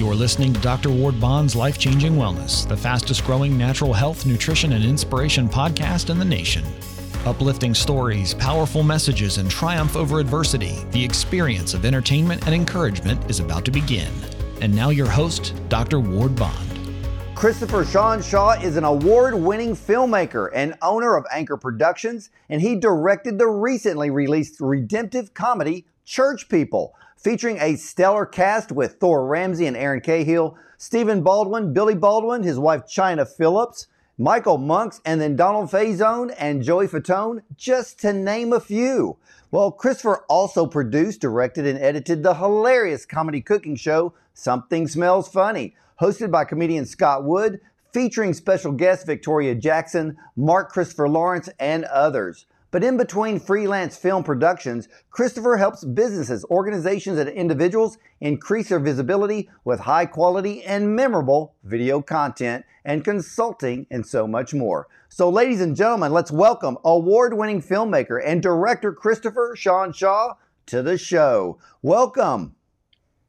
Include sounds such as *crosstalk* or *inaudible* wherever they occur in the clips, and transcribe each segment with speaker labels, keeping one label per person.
Speaker 1: You're listening to Dr. Ward Bond's Life Changing Wellness, the fastest growing natural health, nutrition, and inspiration podcast in the nation. Uplifting stories, powerful messages, and triumph over adversity, the experience of entertainment and encouragement is about to begin. And now, your host, Dr. Ward Bond.
Speaker 2: Christopher Sean Shaw is an award winning filmmaker and owner of Anchor Productions, and he directed the recently released redemptive comedy Church People featuring a stellar cast with Thor Ramsey and Erin Cahill, Stephen Baldwin, Billy Baldwin, his wife Chynna Phillips, Michael Monks, and then Donald Faison and Joey Fatone, just to name a few. Well, Christopher also produced, directed, and edited the hilarious comedy cooking show Something Smells Funny, hosted by comedian Scott Wood, featuring special guests Victoria Jackson, Mark Christopher Lawrence, and others. But in between freelance film productions, Christopher helps businesses, organizations, and individuals increase their visibility with high quality and memorable video content and consulting and so much more. So, ladies and gentlemen, let's welcome award winning filmmaker and director Christopher Sean Shaw to the show. Welcome.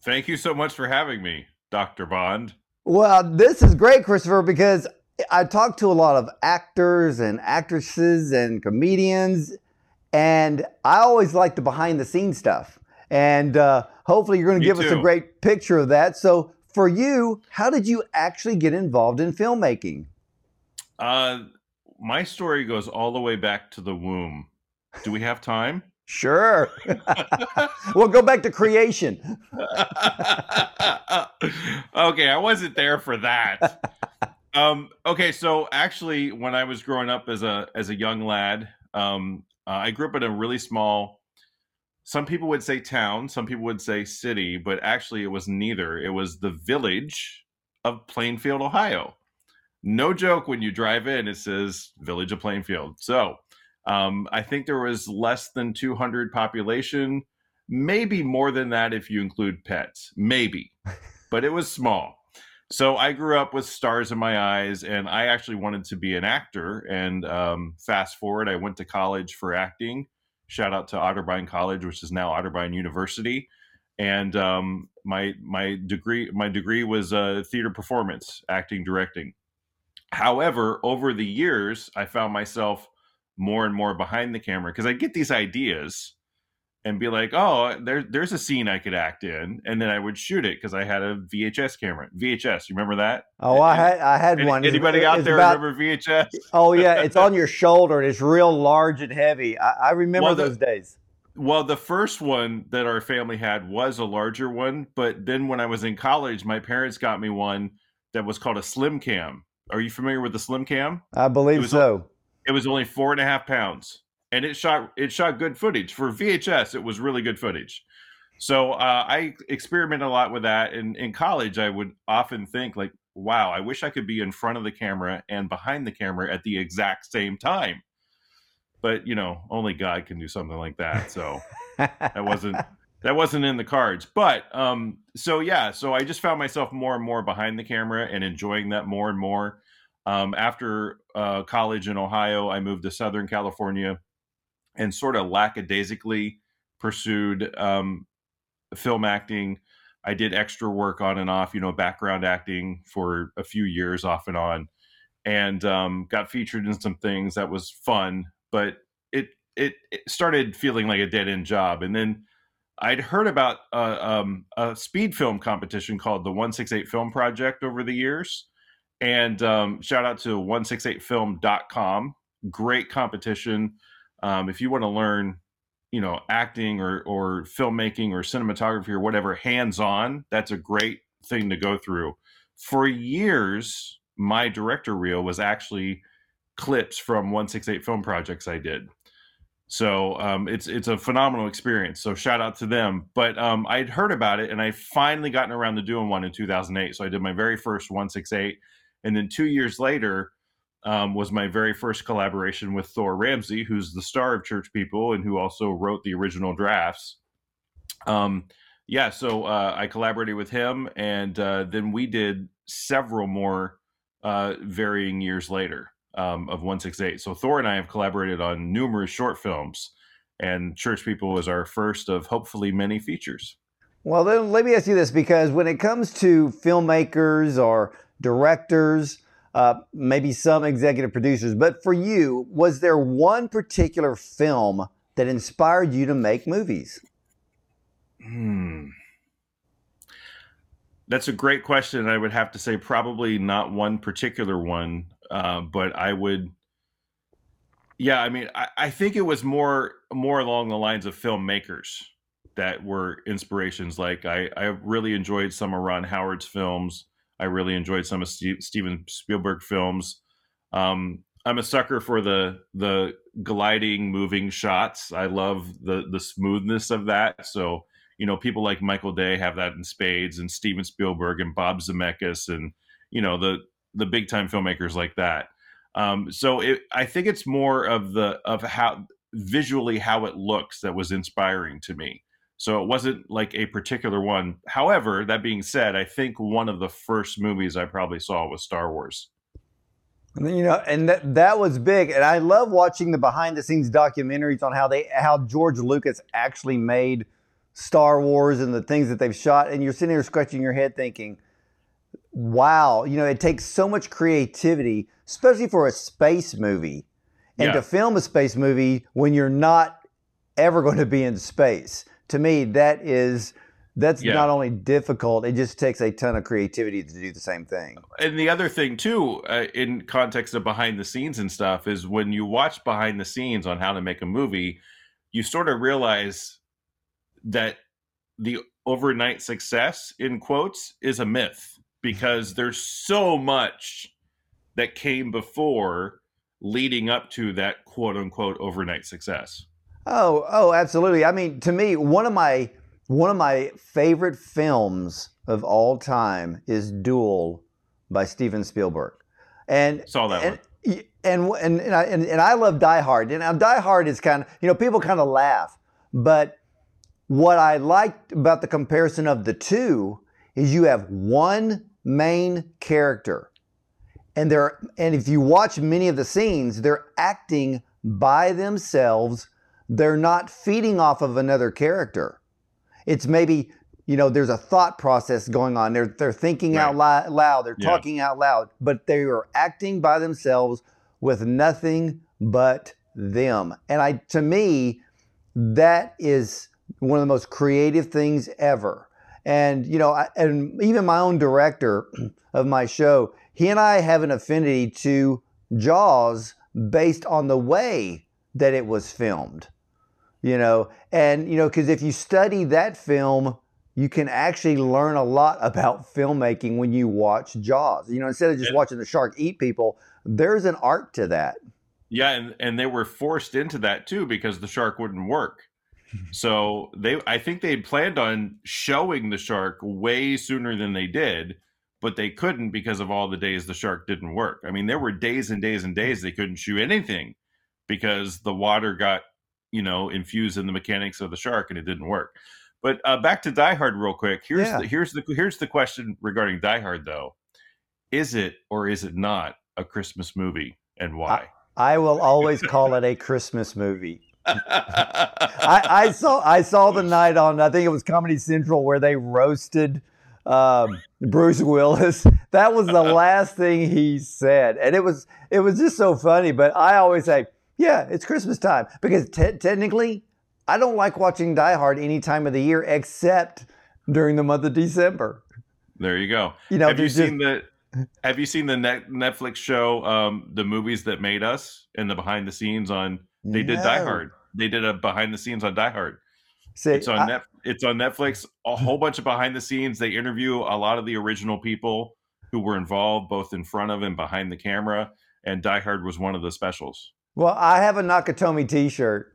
Speaker 3: Thank you so much for having me, Dr. Bond.
Speaker 2: Well, this is great, Christopher, because I talked to a lot of actors and actresses and comedians, and I always like the behind the scenes stuff. And uh, hopefully, you're going to give too. us a great picture of that. So, for you, how did you actually get involved in filmmaking?
Speaker 3: Uh, my story goes all the way back to the womb. Do we have time?
Speaker 2: Sure. *laughs* we'll go back to creation. *laughs*
Speaker 3: okay, I wasn't there for that. *laughs* Um, okay, so actually, when I was growing up as a as a young lad, um, uh, I grew up in a really small. Some people would say town, some people would say city, but actually, it was neither. It was the village of Plainfield, Ohio. No joke. When you drive in, it says Village of Plainfield. So, um, I think there was less than 200 population, maybe more than that if you include pets, maybe, *laughs* but it was small so I grew up with stars in my eyes, and I actually wanted to be an actor. And um, fast forward, I went to college for acting. Shout out to Otterbein College, which is now Otterbein University. And um, my my degree my degree was uh, theater performance, acting, directing. However, over the years, I found myself more and more behind the camera because I get these ideas and be like, "Oh, there, there's a scene I could act in," and then I would shoot it because I had a VHS camera. VHS, you remember that?
Speaker 2: Oh, I had I had
Speaker 3: Any,
Speaker 2: one.
Speaker 3: Anybody it's, out it's there about, remember VHS?
Speaker 2: Oh yeah, it's on your *laughs* shoulder and it's real large and heavy. I, I remember well, the, those days.
Speaker 3: Well, the first one that our family had was a larger one, but then when I was in college, my parents got me one that was called a Slim Cam. Are you familiar with the Slim Cam?
Speaker 2: I believe
Speaker 3: it
Speaker 2: so.
Speaker 3: It was only four and a half pounds and it shot it shot good footage for VHS. It was really good footage. So uh, I experimented a lot with that. And in college, I would often think like, "Wow, I wish I could be in front of the camera and behind the camera at the exact same time." But you know, only God can do something like that. *laughs* So that wasn't that wasn't in the cards. But um, so yeah, so I just found myself more and more behind the camera and enjoying that more and more. Um, after uh, college in Ohio, I moved to Southern California and sort of lackadaisically pursued um, film acting. I did extra work on and off, you know, background acting for a few years off and on, and um, got featured in some things that was fun. But it, it, it started feeling like a dead end job, and then I'd heard about um, a speed film competition called the 168 Film Project over the years. And um, shout out to 168film.com. Great competition um, if you want to learn you know acting or or filmmaking or cinematography or whatever hands on that's a great thing to go through. For years my director reel was actually clips from 168 film projects i did. So um, it's it's a phenomenal experience so shout out to them. But um, i'd heard about it and i finally gotten around to doing one in 2008 so i did my very first 168 and then two years later um, was my very first collaboration with Thor Ramsey, who's the star of Church People and who also wrote the original drafts. Um, yeah, so uh, I collaborated with him, and uh, then we did several more uh, varying years later um, of 168. So Thor and I have collaborated on numerous short films, and Church People was our first of hopefully many features.
Speaker 2: Well, then let me ask you this because when it comes to filmmakers or directors, uh, maybe some executive producers, but for you, was there one particular film that inspired you to make movies?
Speaker 3: Hmm. That's a great question. I would have to say probably not one particular one, uh, but I would. Yeah, I mean, I, I think it was more more along the lines of filmmakers that were inspirations. Like I, I really enjoyed some of Ron Howard's films. I really enjoyed some of Steve, Steven Spielberg films. Um, I'm a sucker for the the gliding, moving shots. I love the the smoothness of that. So you know, people like Michael Bay have that in spades, and Steven Spielberg and Bob Zemeckis, and you know the the big time filmmakers like that. Um, so it, I think it's more of the of how visually how it looks that was inspiring to me. So it wasn't like a particular one. However, that being said, I think one of the first movies I probably saw was Star Wars.
Speaker 2: You know, and that that was big, and I love watching the behind the scenes documentaries on how they how George Lucas actually made Star Wars and the things that they've shot, and you're sitting there scratching your head thinking, "Wow!" You know, it takes so much creativity, especially for a space movie, and yeah. to film a space movie when you're not ever going to be in space to me, that is that's yeah. not only difficult; it just takes a ton of creativity to do the same thing.
Speaker 3: And the other thing too, uh, in context of behind the scenes and stuff, is when you watch behind the scenes on how to make a movie, you sort of realize that the overnight success in quotes is a myth because there's so much that came before leading up to that quote unquote overnight success.
Speaker 2: Oh, oh, absolutely. I mean, to me, one of my one of my favorite films of all time is Duel by Steven Spielberg. And
Speaker 3: saw that
Speaker 2: and,
Speaker 3: one.
Speaker 2: And and and I, and, and I love Die Hard. And Die Hard is kind of you know people kind of laugh, but what I liked about the comparison of the two is you have one main character, and they're and if you watch many of the scenes, they're acting by themselves they're not feeding off of another character. It's maybe, you know, there's a thought process going on. They're, they're thinking right. out loud, they're yeah. talking out loud, but they are acting by themselves with nothing but them. And I, to me, that is one of the most creative things ever. And, you know, I, and even my own director *clears throat* of my show, he and I have an affinity to Jaws based on the way that it was filmed you know and you know because if you study that film you can actually learn a lot about filmmaking when you watch jaws. You know instead of just watching the shark eat people there's an art to that.
Speaker 3: Yeah and, and they were forced into that too because the shark wouldn't work. *laughs* So they i think they planned on showing the shark way sooner than they did but they couldn't because of all the days the shark didn't work. I mean there were days and days and days they couldn't shoot anything because the water got you know, infused in the mechanics of the shark, and it didn't work. But uh, back to Die Hard, real quick. Here's yeah. the here's the here's the question regarding Die Hard, though: Is it or is it not a Christmas movie, and why?
Speaker 2: I, I will always call it a Christmas movie. *laughs* I, I, saw I saw the night on I think it was Comedy Central where they roasted um, Bruce Willis. That was the last thing he said, and it was it was just so funny. But I always say yeah, it's Christmas time because te- technically, I don't like watching Die Hard any time of the year except during the month of December.
Speaker 3: There you go. You know, have you seen the Have you seen the net Netflix show, um, the movies that made us, and the behind the scenes on? They did Die Hard. They did a behind the scenes on Die Hard. See, it's on I, net. It's on Netflix. A whole bunch of behind the scenes. They interview a lot of the original people who were involved, both in front of and behind the camera. And Die Hard was one of the specials.
Speaker 2: Well, I have a Nakatomi T-shirt.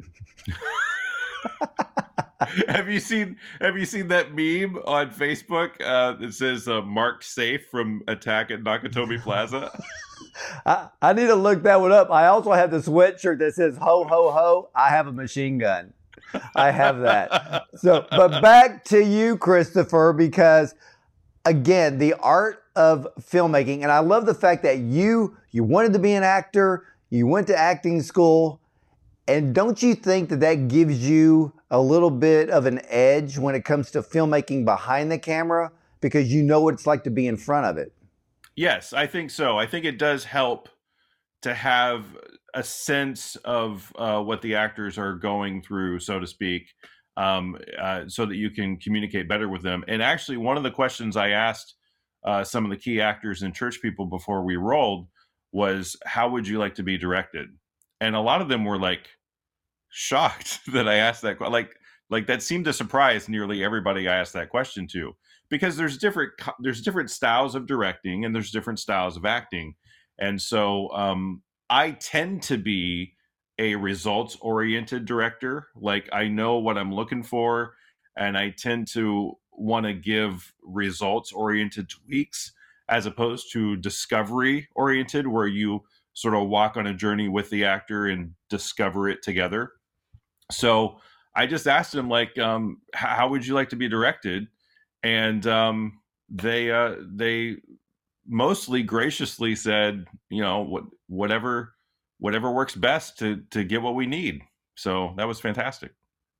Speaker 2: *laughs*
Speaker 3: have you seen Have you seen that meme on Facebook uh, that says uh, "Mark safe from attack at Nakatomi Plaza"? *laughs*
Speaker 2: I, I need to look that one up. I also have the sweatshirt that says "Ho ho ho." I have a machine gun. I have that. So, but back to you, Christopher, because again, the art of filmmaking, and I love the fact that you you wanted to be an actor you went to acting school And don't you think that that gives you a little bit of an edge when it comes to filmmaking behind the camera because you know what it's like to be in front of it?
Speaker 3: Yes, I think so. I think it does help to have a sense of uh, what the actors are going through, so to speak, um, uh, so that you can communicate better with them. And actually, one of the questions I asked uh, some of the key actors and church people before we rolled was, "How would you like to be directed?" And a lot of them were like shocked *laughs* that I asked that. Like, like that seemed to surprise nearly everybody I asked that question to, because there's different there's different styles of directing and there's different styles of acting, and so um, I tend to be a results oriented director. Like I know what I'm looking for, and I tend to want to give results oriented tweaks as opposed to discovery oriented, where you sort of walk on a journey with the actor and discover it together. So I just asked him, like, um, how would you like to be directed? And um, they uh, they mostly graciously said, you know, what whatever whatever works best to to get what we need. So that was fantastic.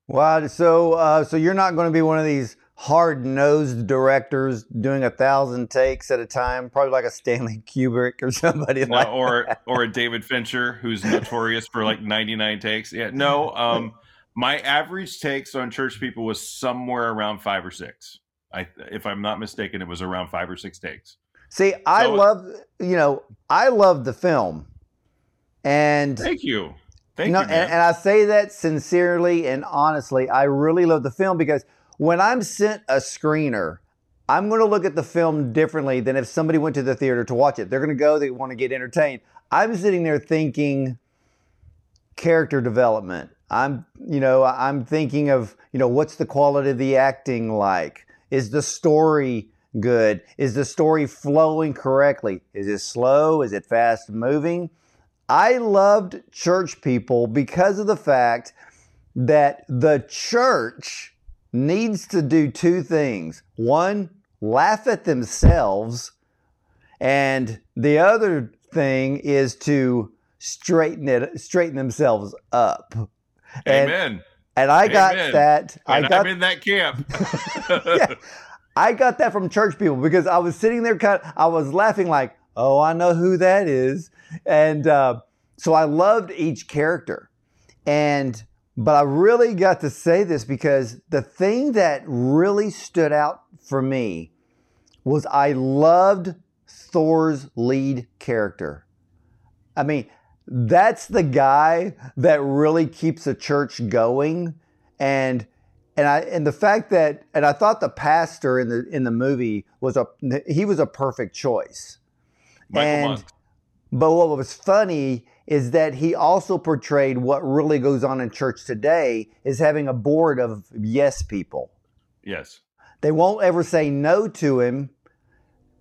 Speaker 2: Wow. So uh, so you're not going to be one of these hard nosed directors doing a thousand takes at a time, probably like a Stanley *laughs* Kubrick or somebody no, like
Speaker 3: or
Speaker 2: that.
Speaker 3: or a David Fincher who's notorious for like 99 takes. Yeah, no. Um, my average takes on Church People was somewhere around five or six. I, if I'm not mistaken, it was around five or six takes.
Speaker 2: See, I so, love you know I love the film, and
Speaker 3: thank you. Thank you.
Speaker 2: and, and I say that sincerely and honestly. I really love the film because when I'm sent a screener, I'm going to look at the film differently than if somebody went to the theater to watch it. They're going to go, they want to get entertained. I'm sitting there thinking character development. I'm, you know, I'm thinking of, you know, what's the quality of the acting like? Is the story good? Is the story flowing correctly? Is it slow? Is it fast moving? I loved church people because of the fact that the church needs to do two things. One, laugh at themselves, and the other thing is to straighten it straighten themselves up.
Speaker 3: And, Amen.
Speaker 2: And I got that.
Speaker 3: And
Speaker 2: I got
Speaker 3: I'm in that camp. *laughs*
Speaker 2: yeah, I got that from church people because I was sitting there, kind of, I was laughing like, "Oh, I know who that is," and uh, so I loved each character, and but I really got to say this because the thing that really stood out for me was I loved Thor's lead character. I mean, that's the guy that really keeps a church going and and I and the fact that and I thought the pastor in the in the movie was a he was a perfect choice.
Speaker 3: Michael and Monk.
Speaker 2: but what was funny is that he also portrayed what really goes on in church today is having a board of yes people.
Speaker 3: Yes.
Speaker 2: They won't ever say no to him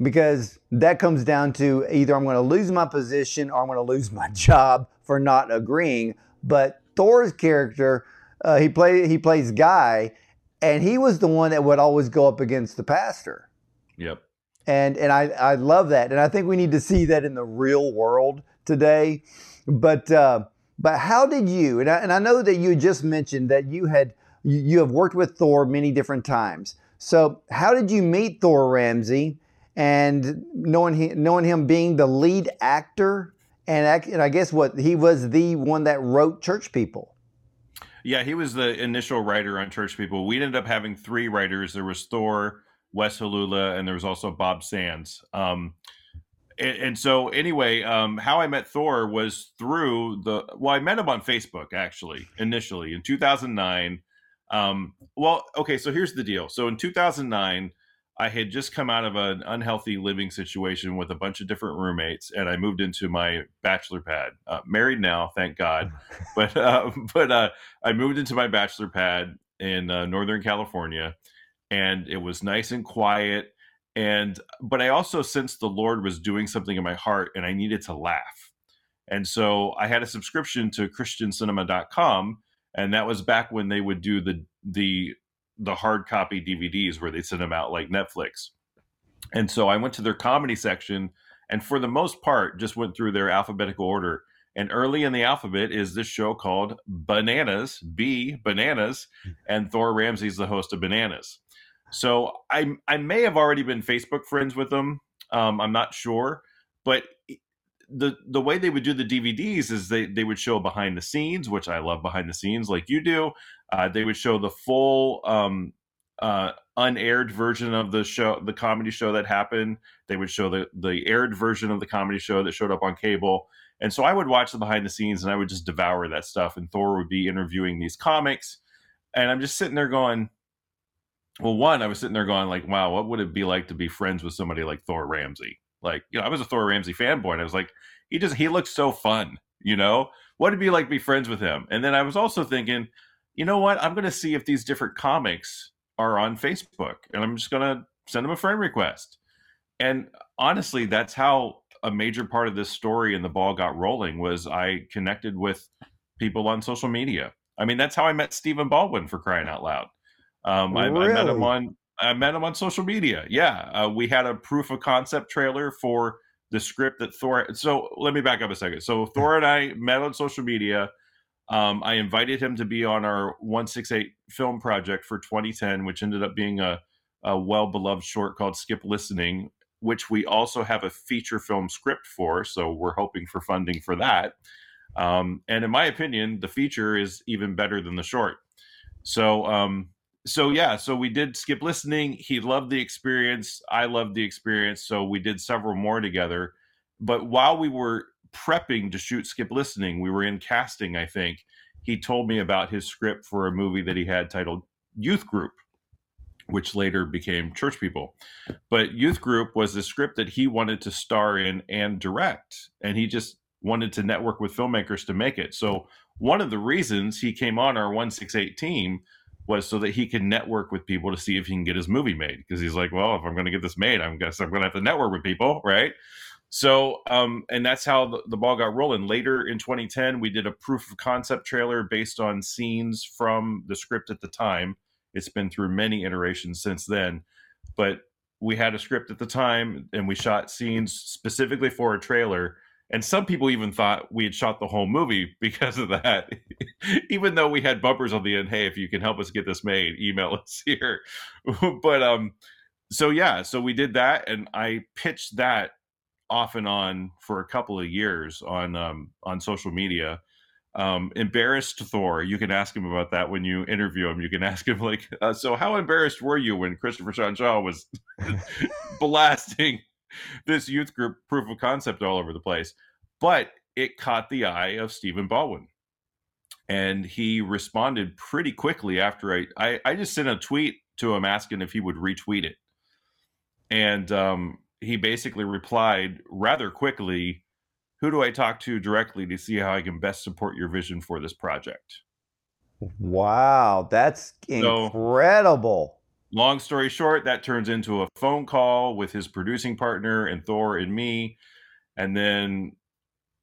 Speaker 2: because that comes down to either I'm going to lose my position or I'm going to lose my *laughs* job for not agreeing. But Thor's character, uh, he play he plays Guy, and he was the one that would always go up against the pastor.
Speaker 3: Yep.
Speaker 2: And and I I love that, and I think we need to see that in the real world today. But uh, but how did you? And I, and I know that you just mentioned that you had you, have worked with Thor many different times. So how did you meet Thor Ramsey? And knowing he, knowing him being the lead actor, and, and I guess what he was the one that wrote Church People.
Speaker 3: Yeah, he was the initial writer on Church People. We ended up having three writers. There was Thor, Wes Halula, and there was also Bob Sands. Um, and, and, so anyway, um, how I met Thor was through the well, I met him on Facebook actually initially in 2009. Um, well, okay, so here's the deal. So in 2009, I had just come out of an unhealthy living situation with a bunch of different roommates, and I moved into my bachelor pad. Uh, married now, thank God, *laughs* but uh, but uh, I moved into my bachelor pad in uh, Northern California, and it was nice and quiet and but i also sensed the lord was doing something in my heart and i needed to laugh. And so i had a subscription to christiancinema.com and that was back when they would do the the the hard copy dvds where they send them out like netflix. And so i went to their comedy section and for the most part just went through their alphabetical order. And early in the alphabet is this show called Bananas, B Bananas, and Thor Ramsey's the host of Bananas. So I I may have already been Facebook friends with them. Um, I'm not sure, but the the way they would do the DVDs is they they would show behind the scenes, which I love behind the scenes, like you do. Uh, they would show the full um, uh, unaired version of the show, the comedy show that happened. They would show the the aired version of the comedy show that showed up on cable. And so I would watch the behind the scenes and I would just devour that stuff. And Thor would be interviewing these comics, and I'm just sitting there going, well, one, I was sitting there going like, wow, what would it be like to be friends with somebody like Thor Ramsey? Like, you know, I was a Thor Ramsey fanboy, and I was like, he just he looks so fun, you know. What would it be like to be friends with him? And then I was also thinking, you know what? I'm going to see if these different comics are on Facebook, and I'm just going to send them a friend request. And honestly, that's how a major part of this story and the ball got rolling was I connected with people on social media. I mean, that's how I met Stephen Baldwin for crying out loud. Um, really? I, I, met him on I met him on social media. Yeah, uh, we had a proof of concept trailer for the script that Thor. So let me back up a second. So *laughs* Thor and I met on social media. Um, I invited him to be on our 168 film project for 2010, which ended up being a, a well beloved short called Skip Listening, which we also have a feature film script for. So we're hoping for funding for that. Um, and in my opinion, the feature is even better than the short. So um, so yeah, so we did skip listening. He loved the experience. I loved the experience. So we did several more together. But while we were prepping to shoot skip listening, we were in casting, I think. He told me about his script for a movie that he had titled Youth Group, which later became Church People. But Youth Group was a script that he wanted to star in and direct. And he just wanted to network with filmmakers to make it. So one of the reasons he came on our 168 team was so that he can network with people to see if he can get his movie made. Because he's like, well, if I'm going to get this made, I guess I'm going to have to network with people, right? So, um, and that's how the, the, ball got rolling. Later in 2010, we did a proof of concept trailer based on scenes from the script at the time. It's been through many iterations since then, but we had a script at the time and we shot scenes specifically for a trailer and some people even thought we had shot the whole movie *laughs* because of that. Even though we had bumpers on the end hey if you can help us get this made email *laughs* us here. But um so yeah so we did that and i pitched that off and on for a couple of years on um on social media. Um embarrassed thor you can ask him about that when you interview him. You can *laughs* ask him like uh, so how embarrassed were you when christopher sean shaw was blasting this youth group proof of concept all over the place. But it caught the eye of Stephen Baldwin. And he responded pretty quickly after I, I, I just sent a tweet to him asking if he would retweet it. And um, he basically replied rather quickly Who do I talk to directly to see how I can best support your vision for this project?
Speaker 2: Wow, that's incredible.
Speaker 3: Long story short, that turns into a phone call with his producing partner and Thor and me. And then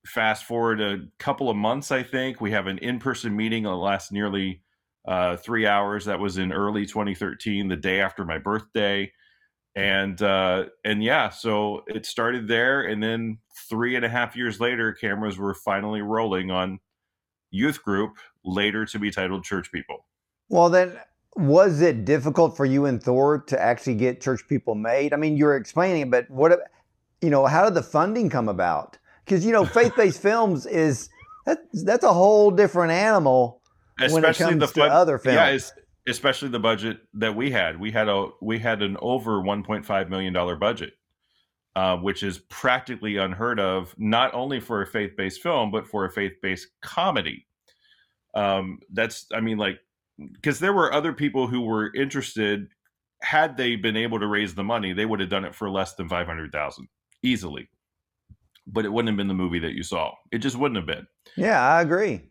Speaker 3: fast forward a couple of months, I think, we have an in person meeting that lasts nearly uh, three hours. That was in early 2013, the day after my birthday. And uh, and yeah, so it started there, and then three and a half years later, cameras were finally rolling on Youth Group, later to be titled Church People.
Speaker 2: Well, then was it difficult for you and Thor to actually get church people made? I mean, you were explaining it, but what, you know, how did the funding come about? Because you know, faith-based *laughs* films is that, that's a whole different animal especially when it comes the to other films. Yeah,
Speaker 3: especially the budget that we had. We had a we had an over 1.5 million dollar budget, uh, which is practically unheard of, not only for a faith-based film but for a faith-based comedy. Um, that's, I mean, like because there were other people who were interested. Had they been able to raise the money, they would have done it for less than five hundred thousand easily. But it wouldn't have been the movie that you saw. It just wouldn't have been.
Speaker 2: Yeah, I agree.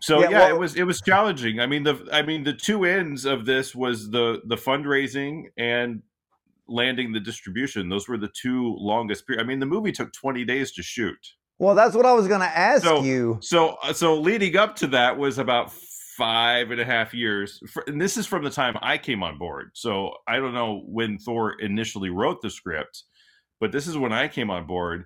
Speaker 3: So yeah, yeah well, it was it was challenging. I mean the I mean the two ends of this was the the fundraising and landing the distribution. Those were the two longest period. I mean the movie took 20 days to shoot.
Speaker 2: Well, that's what I was going to ask
Speaker 3: so,
Speaker 2: you.
Speaker 3: So uh, so leading up to that was about five and a half years. And this is from the time I came on board. So I don't know when Thor initially wrote the script, but this is when I came on board.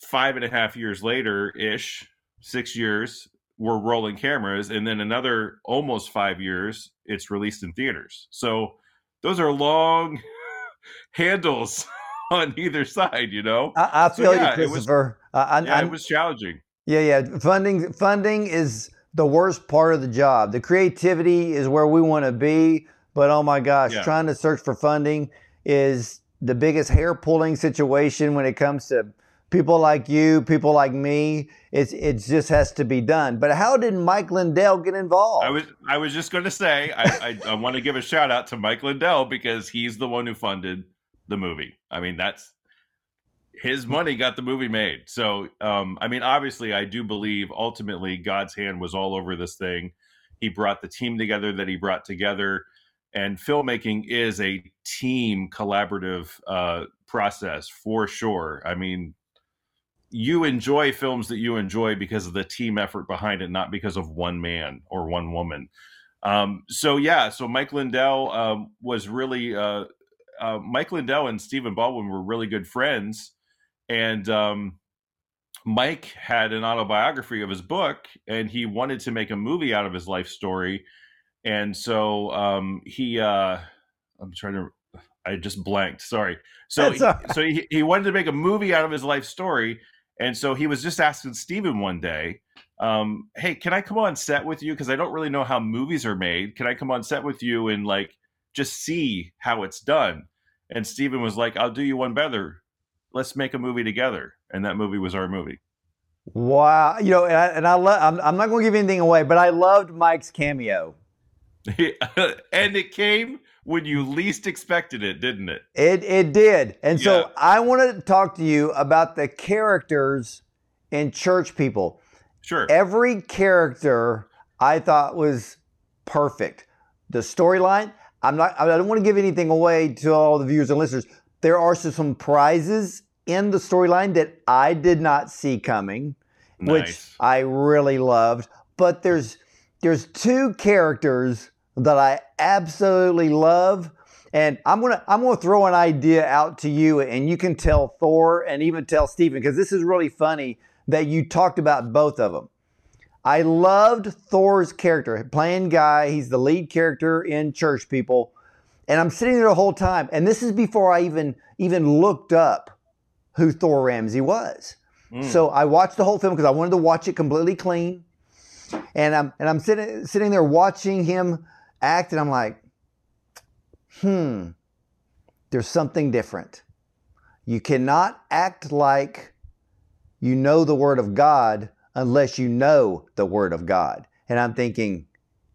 Speaker 3: Five and a half years later ish, six years, we're rolling cameras, and then another almost five years, it's released in theaters. So those are long *laughs* handles *laughs* on either side, you know.
Speaker 2: I, I feel so, yeah, you, Christopher.
Speaker 3: It was, I, yeah, I, it was challenging.
Speaker 2: Yeah, yeah. Funding, funding is the worst part of the job. The creativity is where we want to be, but oh my gosh, yeah. trying to search for funding is the biggest hair pulling situation when it comes to people like you, people like me. It's it just has to be done. But how did Mike Lindell get involved?
Speaker 3: I was I was just going to say I, I, I want to give a shout out to Mike Lindell because he's the one who funded the movie. I mean that's his money got the movie made. So um, I mean obviously I do believe ultimately God's hand was all over this thing. He brought the team together that he brought together and filmmaking is a team collaborative uh, process for sure. I mean, you enjoy films that you enjoy because of the team effort behind it, not because of one man or one woman. Um, so yeah, so Mike Lindell um, was really uh, uh, Mike Lindell and Stephen Baldwin were really good friends, and um, Mike had an autobiography of his book, and he wanted to make a movie out of his life story, and so um, he uh, I'm trying to I just blanked. Sorry. So he, so he, he wanted to make a movie out of his life story, and so he was just asking Steven one day, um, hey, can I come on set with you? Because I don't really know how movies are made. Can I come on set with you and like just see how it's done? And Steven was like, I'll do you one better. Let's make a movie together. And that movie was our movie.
Speaker 2: Wow. You know, and I, and I love, I'm, I'm not going to give anything away, but I loved Mike's cameo. *laughs*
Speaker 3: and it came when you least expected it, didn't it?
Speaker 2: It it did. And yeah. so I want to talk to you about the characters in church people.
Speaker 3: Sure.
Speaker 2: Every character I thought was perfect. The storyline, I'm not I don't want to give anything away to all the viewers and listeners. There are some prizes in the storyline that I did not see coming, nice. which I really loved. But there's there's two characters that I absolutely love. And I'm gonna I'm gonna throw an idea out to you, and you can tell Thor and even tell Stephen because this is really funny that you talked about both of them. I loved Thor's character, playing guy. He's the lead character in Church People, and I'm sitting there the whole time. And this is before I even even looked up who Thor Ramsey was. Mm. So I watched the whole film because I wanted to watch it completely clean. And I'm and I'm sitting sitting there watching him act, and I'm like, hmm, there's something different. You cannot act like you know the Word of God unless you know the Word of God. And I'm thinking,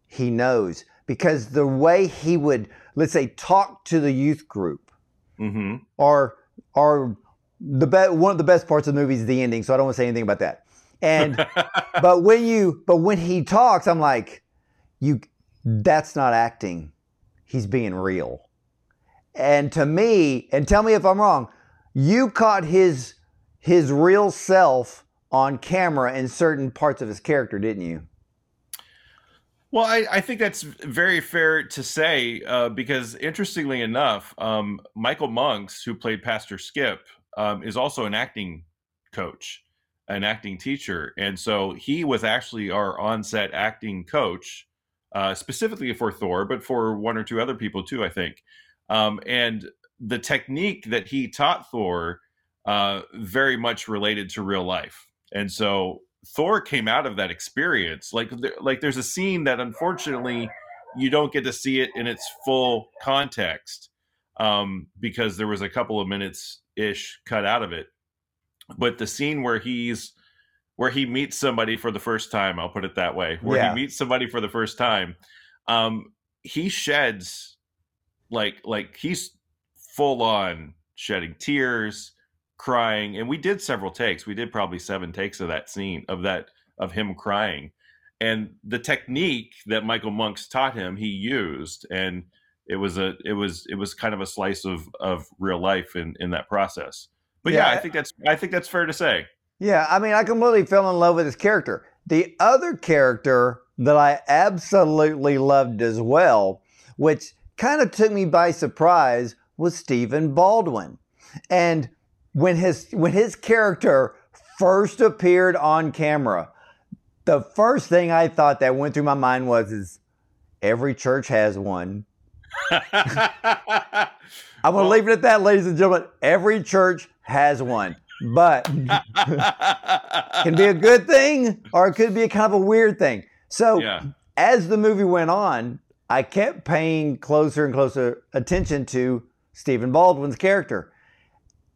Speaker 2: he knows because the way he would, let's say, talk to the youth group, mm-hmm. or or the be- one of the best parts of the movie is the ending. So I don't want to say anything about that. And *laughs* but when you but when he talks, I'm like, you that's not acting. He's being real. And to me, and tell me if I'm wrong, you caught his his real self on camera in certain parts of his character, didn't you?
Speaker 3: Well, I, I think that's very fair to say uh, because, interestingly enough, um, Michael Monks, who played Pastor Skip, um, is also an acting coach, an acting teacher. And so he was actually our on set acting coach uh, specifically for Thor, but for one or two other people too, I think. Um, and the technique that he taught Thor uh, very much related to real life. And so Thor came out of that experience. Like, like there's a scene that unfortunately you don't get to see it in its full context um, because there was a couple of minutes ish cut out of it. But the scene where he's where he meets somebody for the first time. I'll put it that way. Where yeah. he meets somebody for the first time, um, he sheds like like he's full on shedding tears, crying, and we did several takes. We did probably seven takes of that scene of that of him crying, and the technique that Michael Monks taught him, he used, and it was a it was it was kind of a slice of of real life in in that process. But yeah, yeah I think that's I think that's fair to say.
Speaker 2: Yeah, I mean, I completely fell in love with his character. The other character that I absolutely loved as well, which kind of took me by surprise, was Stephen Baldwin. And when his when his character first appeared on camera, the first thing I thought that went through my mind was is every church has one. *laughs* I'm gonna
Speaker 3: Well-
Speaker 2: leave it at that, ladies and gentlemen. Every church has one. But *laughs* can be a good thing or it could be a kind of a weird thing. So
Speaker 3: yeah.
Speaker 2: as the movie went on, I kept paying closer and closer attention to Stephen Baldwin's character.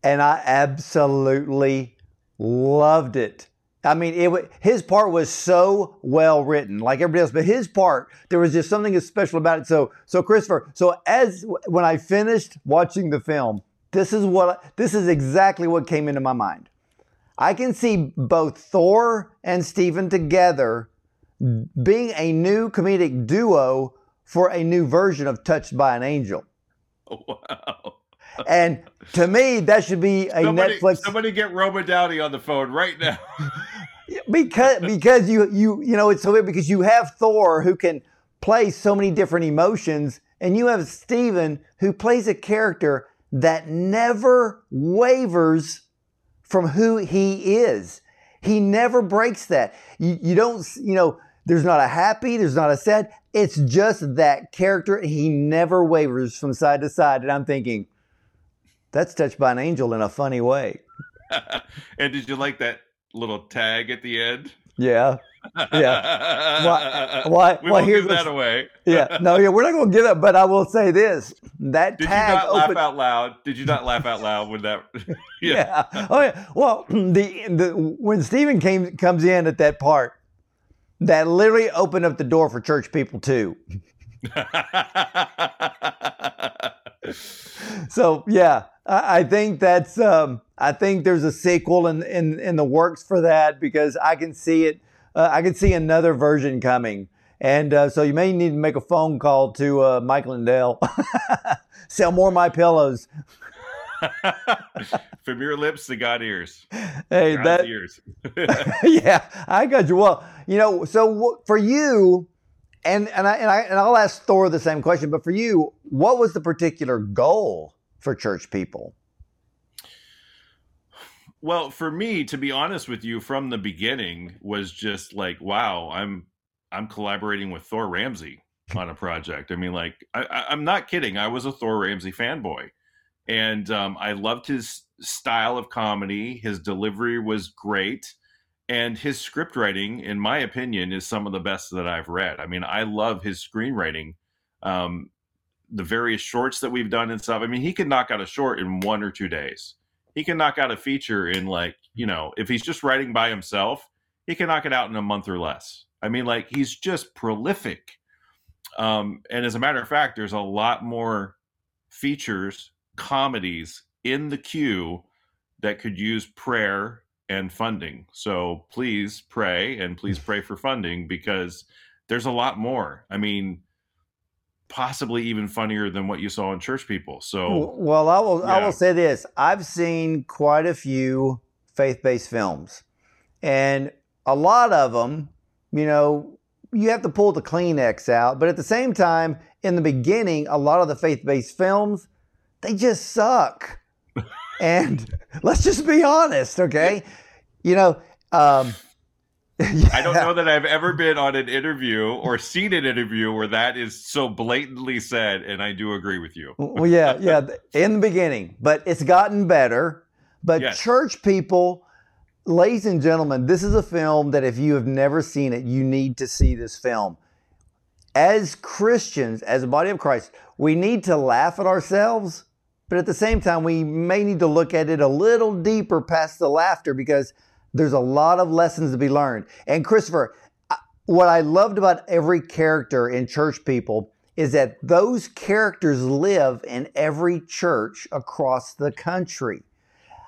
Speaker 2: And I absolutely loved it. I mean, it his part was so well written, like everybody else, but his part, there was just something special about it. So, so Christopher, so as when I finished watching the film, this is what this is exactly what came into my mind. I can see both Thor and Stephen together being a new comedic duo for a new version of Touched by an Angel. *laughs*
Speaker 3: Oh, wow.
Speaker 2: And to me, that should be a
Speaker 3: Somebody,
Speaker 2: Netflix
Speaker 3: somebody get Roma Downey on the phone right now. *laughs*
Speaker 2: because because you you you know it's so weird because you have Thor who can play so many different emotions, and you have Steven who plays a character that never wavers from who he is. He never breaks that. You, you don't you know there's not a happy, there's not a sad. It's just that character. He never wavers from side to side, and I'm thinking that's touched by an angel in a funny way. *laughs*
Speaker 3: and did you like that little tag at the end?
Speaker 2: Yeah. Yeah. *laughs* Why- why-
Speaker 3: we
Speaker 2: why, here's
Speaker 3: give that away. *laughs*
Speaker 2: yeah, no, yeah, we're not going to give up. But I will say this: that
Speaker 3: Did you
Speaker 2: tag
Speaker 3: not laugh out loud? Did you not laugh out loud when that?
Speaker 2: yeah. Oh yeah. Well, *clears throat* the the when Stephen came comes in at that part, that literally opened up the door for church people too. So yeah, I, think that's um, I think there's a sequel in, in in the works for that because I can see it. Uh, I can see another version coming, and uh, so you may need to make a phone call to uh, Mike Lindell. *laughs* Sell more MyPillows. *laughs*
Speaker 3: From your lips to God ears.
Speaker 2: Hey,
Speaker 3: God's
Speaker 2: that
Speaker 3: ears. *laughs*
Speaker 2: yeah, I got you. Well, you know, so for you, and and I and I and I'll ask Thor the same question, but for you, what was the particular goal for church people?
Speaker 3: Well, for me, to be honest with you, from the beginning was just like, wow, I'm I'm collaborating with Thor Ramsey on a project. I mean, like, I, I'm not kidding. I was a Thor Ramsey fanboy, and um, I loved his style of comedy. His delivery was great, and his script writing, in my opinion, is some of the best that I've read. I mean, I love his screenwriting. Um, the various shorts that we've done and stuff. I mean, he could knock out a short in one or two days. He can knock out a feature in like you know if he's just writing by himself he can knock it out in a month or less. I mean like he's just prolific. Um and as a matter of fact there's a lot more features comedies in the queue that could use prayer and funding. So please pray and please pray for funding because there's a lot more. I mean possibly even funnier than what you saw in church people so
Speaker 2: Well, I will. I will say this: I've seen quite a few faith-based films, and a lot of them, you know, you have to pull the Kleenex out. But at the same time, in the beginning, a lot of the faith-based films, they just suck. *laughs* and *laughs* let's just be honest, okay? You know. Um,
Speaker 3: I don't know that I've ever been on an interview or seen an interview where that is so blatantly said, and I do agree with you.
Speaker 2: well, yeah, yeah, in the beginning, but it's gotten better. But
Speaker 3: Yes.
Speaker 2: church people, ladies and gentlemen, this is a film that if you have never seen it, you need to see this film. As Christians, as a body of Christ, we need to laugh at ourselves, but at the same time, we may need to look at it a little deeper past the laughter because there's a lot of lessons to be learned. And Christopher, what I loved about every character in Church People is that those characters live in every church across the country.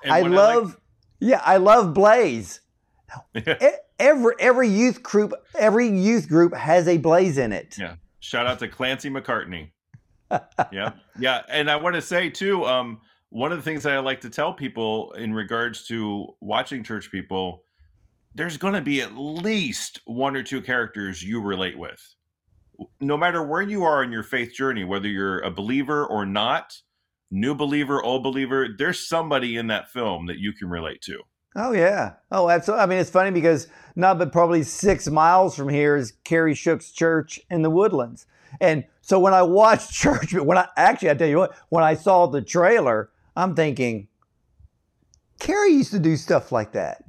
Speaker 3: And
Speaker 2: I love, yeah, I love Blaze. Every every youth group, every youth group has a Blaze in it.
Speaker 3: Yeah. shout out to Clancy McCartney. *laughs* yeah, yeah, and I want to say too, um, one of the things that I like to tell people in regards to watching church people, there's going to be at least one or two characters you relate with. No matter where you are in your faith journey, whether you're a believer or not, new believer, old believer, there's somebody in that film that you can relate to.
Speaker 2: Oh yeah. Oh, absolutely. I mean, it's funny because not but probably six miles from here is Kerry Shook's church in the Woodlands, and so when I watched *laughs* church, when I actually, I tell you what, when I saw the trailer, I'm thinking, Kerry used to do stuff like that.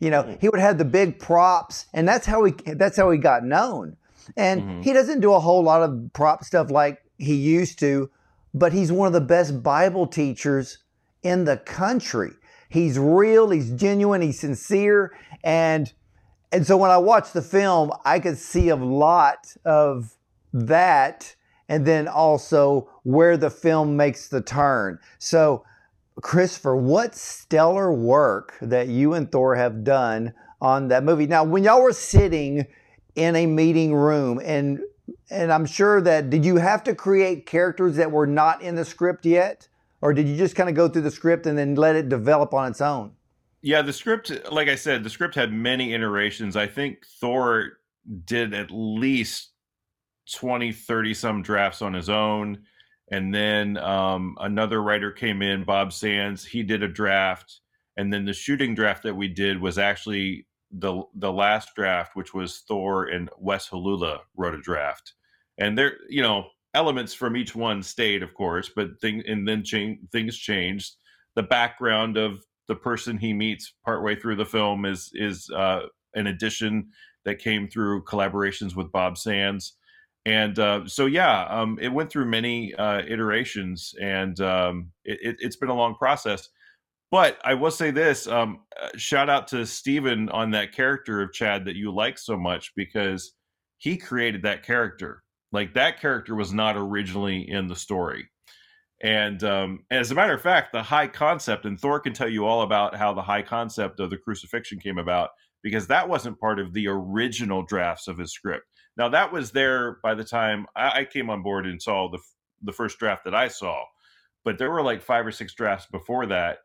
Speaker 2: You know, mm-hmm. he would have the big props, and that's how he that's how he got known. And mm-hmm. he doesn't do a whole lot of prop stuff like he used to, but he's one of the best Bible teachers in the country. He's real, he's genuine, he's sincere, and and so when I watched the film, I could see a lot of that and then also where the film makes the turn. So Christopher, what stellar work that you and Thor have done on that movie. Now, when y'all were sitting in a meeting room and and I'm sure that did you have to create characters that were not in the script yet or did you just kind of go through the script and then let it develop on its own?
Speaker 3: Yeah, the script like I said, the script had many iterations. I think Thor did at least 20 30 some drafts on his own and then um, another writer came in, Bob Sands. He did a draft, and then the shooting draft that we did was actually the the last draft, which was Thor and Wes Halula wrote a draft, and there, you know, elements from each one stayed, of course, but thing and then things changed. The background of the person he meets partway through the film is is uh, an addition that came through collaborations with Bob Sands and uh, so yeah um, it went through many uh, iterations and um, it, has been a long process. But i will say this um, uh, shout out to Steven on that character of chad that you like so much because he created that character. Like that character was not originally in the story. And um, as a matter of fact the high concept and thor can tell you all about how the high concept of the crucifixion came about because that wasn't part of the original drafts of his script now that was there by the time I, I came on board and saw the the first draft that I saw, but there were like five or six drafts before that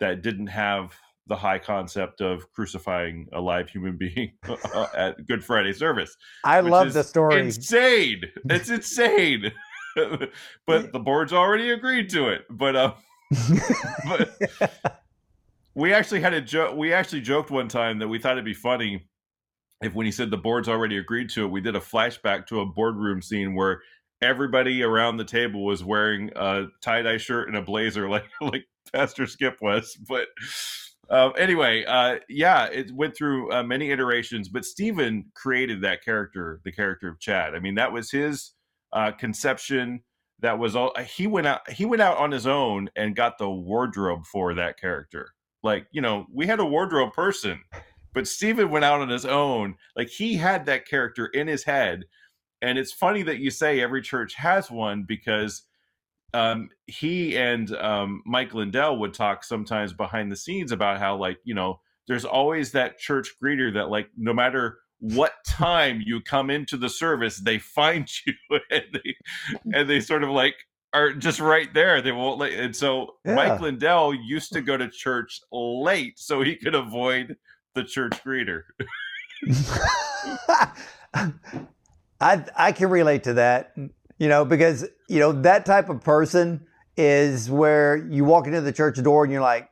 Speaker 3: that didn't have the high concept of crucifying a live human *laughs* being uh, at Good Friday service.
Speaker 2: I love the story.
Speaker 3: Insane! It's *laughs* insane. *laughs* but the board's already agreed to it. But uh, but we actually had a joke. We actually joked one time that we thought it'd be funny if when he said the board's already agreed to it, we did a flashback to a boardroom scene where everybody around the table was wearing a tie dye shirt and a blazer, *laughs* like like Pastor Skip was. But um, anyway, uh, yeah, it went through uh, many iterations. But Steven created that character, the character of Chad. I mean, that was his uh, conception. That was all. He went out. He went out on his own and got the wardrobe for that character. Like you know, we had a wardrobe person but Steven went out on his own. Like he had that character in his head. And it's funny that you say every church has one because um, he and um, Mike Lindell would talk sometimes behind the scenes about how, like, you know, there's always that church greeter that, like, no matter what time you come into the service, they find *laughs* you and they, and they sort of like are just right there. They won't let. And so yeah. Mike Lindell used to go to church late so he could avoid the church greeter. *laughs* *laughs*
Speaker 2: I I can relate to that, you know, because you know that type of person is where you walk into the church door and you're like,